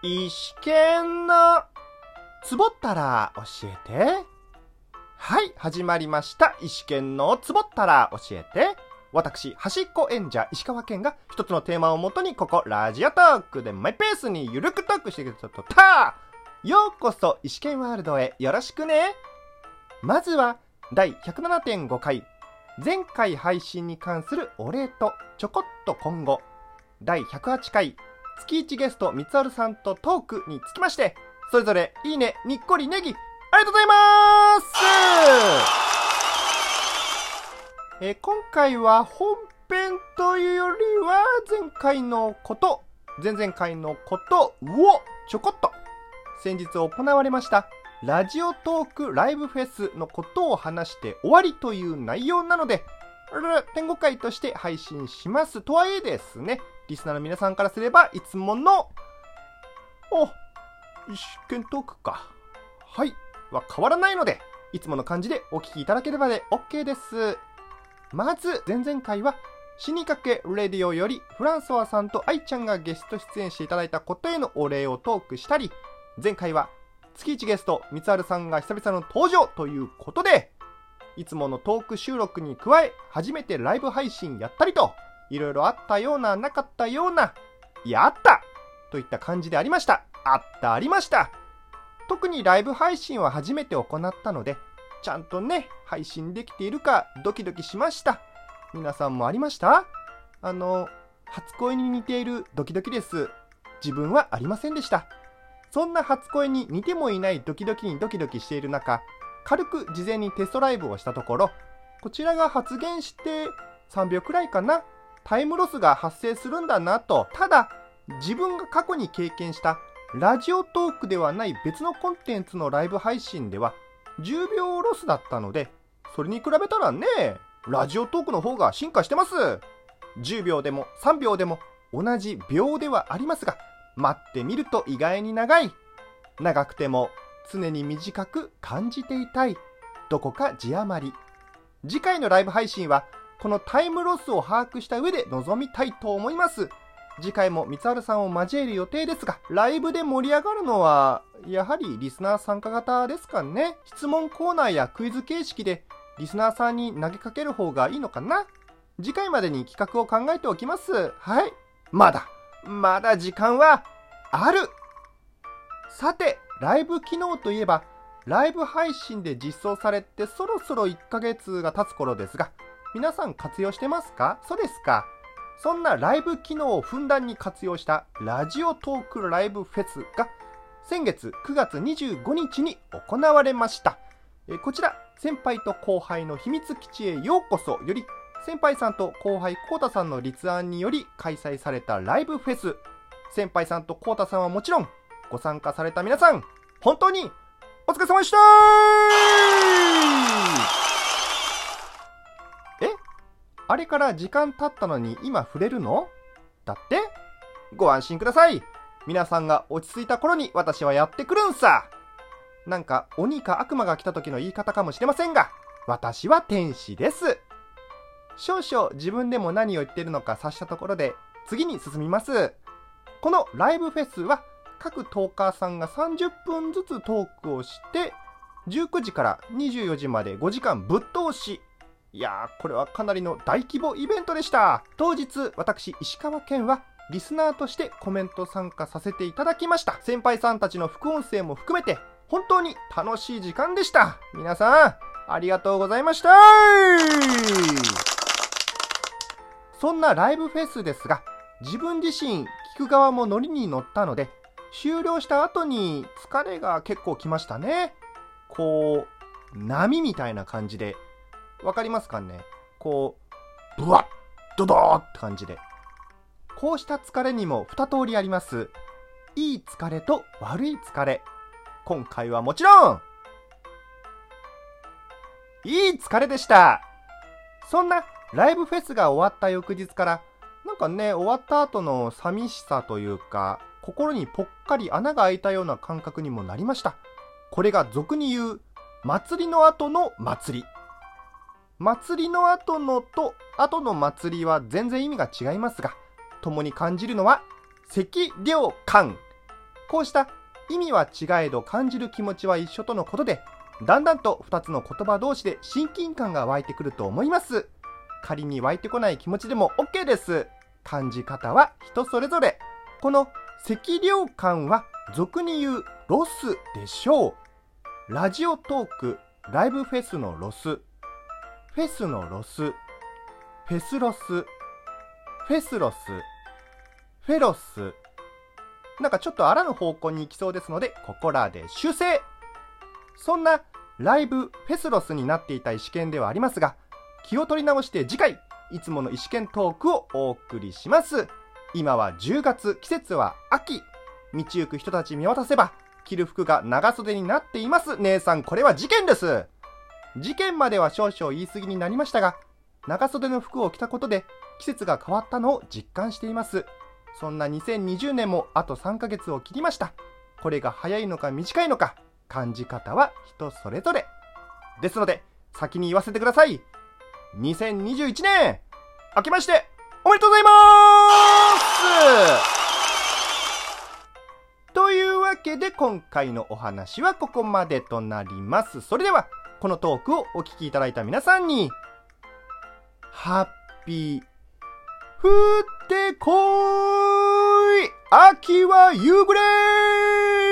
石剣のつぼったら教えて。はい、始まりました。石剣のつぼったら教えて。私、端っこ演者、石川県が一つのテーマをもとに、ここ、ラジオトークでマイペースにゆるくトークしていくとたようこそ、石剣ワールドへよろしくね。まずは、第107.5回、前回配信に関するお礼と、ちょこっと今後、第108回、月1ゲスト、三春さんとトークにつきまして、それぞれ、いいね、にっこりネギ、ありがとうございますえ今回は本編というよりは、前回のこと、前々回のことをちょこっと、先日行われました、ラジオトークライブフェスのことを話して終わりという内容なので、天国会として配信します。とはいえですね、リスナーの皆さんからすれば、いつもの、お、一見トークか。はい。は変わらないので、いつもの感じでお聞きいただければで OK です。まず、前々回は、死にかけレディオよりフランソワさんと愛ちゃんがゲスト出演していただいたことへのお礼をトークしたり、前回は月1ゲスト三春さんが久々の登場ということで、いつものトーク収録に加え、初めてライブ配信やったりと、いろいろあったような、なかったような、いや、あったといった感じでありました。あった、ありました。特にライブ配信は初めて行ったので、ちゃんとね、配信できているかドキドキしました。皆さんもありました？あの、初恋に似ているドキドキです。自分はありませんでした。そんな初恋に似てもいないドキドキにドキドキしている中、軽く事前にテストライブをしたところ、こちらが発言して3秒くらいかな、タイムロスが発生するんだなと、ただ、自分が過去に経験したラジオトークではない別のコンテンツのライブ配信では10秒ロスだったので、それに比べたらね、ラジオトークの方が進化してます。10秒でも3秒でも同じ秒ではありますが、待ってみると意外に長い。長くても常に短く感じていたい。どこか字余り。次回のライブ配信は、このタイムロスを把握した上で臨みたいと思います。次回も三春さんを交える予定ですが、ライブで盛り上がるのは、やはりリスナー参加型ですかね。質問コーナーやクイズ形式で、リスナーさんに投げかける方がいいのかな次回までに企画を考えておきます。はい。まだ、まだ時間はある。さて、ライブ機能といえば、ライブ配信で実装されてそろそろ1ヶ月が経つ頃ですが、皆さん活用してますか？そうですか。そんなライブ機能をふんだんに活用したラジオトークライブフェスが先月9月25日に行われました。えこちら、先輩と後輩の秘密基地へようこそより、先輩さんと後輩コウタさんの立案により開催されたライブフェス。先輩さんとコウタさんはもちろん、ご参加された皆さん、本当にお疲れ様でしたあれから時間経ったのに今触れるの？だって？ご安心ください。皆さんが落ち着いた頃に私はやってくるんさ。なんか鬼か悪魔が来た時の言い方かもしれませんが、私は天使です。少々自分でも何を言ってるのか察したところで、次に進みます。このライブフェスは、各トーカーさんが30分ずつトークをして、19時から24時まで5時間ぶっ通し。いやー、これはかなりの大規模イベントでした。当日、私、石川県は、リスナーとしてコメント参加させていただきました。先輩さんたちの副音声も含めて、本当に楽しい時間でした。皆さん、ありがとうございましたそんなライブフェスですが、自分自身聞く側もノリに乗ったので、終了した後に疲れが結構きましたね。こう、波みたいな感じで、わかりますかね？こう、ブワッ、ドドーって感じで。こうした疲れにも2通りあります。いい疲れと悪い疲れ。今回はもちろん、いい疲れでした。そんなライブフェスが終わった翌日から、なんかね、終わった後の寂しさというか、心にぽっかり穴が開いたような感覚にもなりました。これが俗に言う、祭りの後の祭り。祭りの後のと後の祭りは全然意味が違いますが、共に感じるのは、寂寥感。こうした意味は違えど感じる気持ちは一緒とのことで、だんだんと2つの言葉同士で親近感が湧いてくると思います。仮に湧いてこない気持ちでも OK です。感じ方は人それぞれ。この寂寥感は俗に言うロスでしょう。ラジオトーク、ライブフェスのロス、フェスのロス、フェスロス、フェスロス、フェロス。なんかちょっとあらぬ方向に行きそうですので、ここらで修正そんなライブフェスロスになっていた意思券ではありますが、気を取り直して次回、いつもの意思券トークをお送りします。今は10月、季節は秋。道行く人たち見渡せば、着る服が長袖になっています。姉さん、これは事件です。事件までは少々言い過ぎになりましたが、長袖の服を着たことで季節が変わったのを実感しています。そんな2020年もあと3ヶ月を切りました。これが早いのか短いのか、感じ方は人それぞれ。ですので、先に言わせてください。2021年、明けましておめでとうございますというわけで今回のお話はここまでとなります。それでは、このトークをお聞きいただいた皆さんに、ハッピー、降ってこーい秋は夕暮れ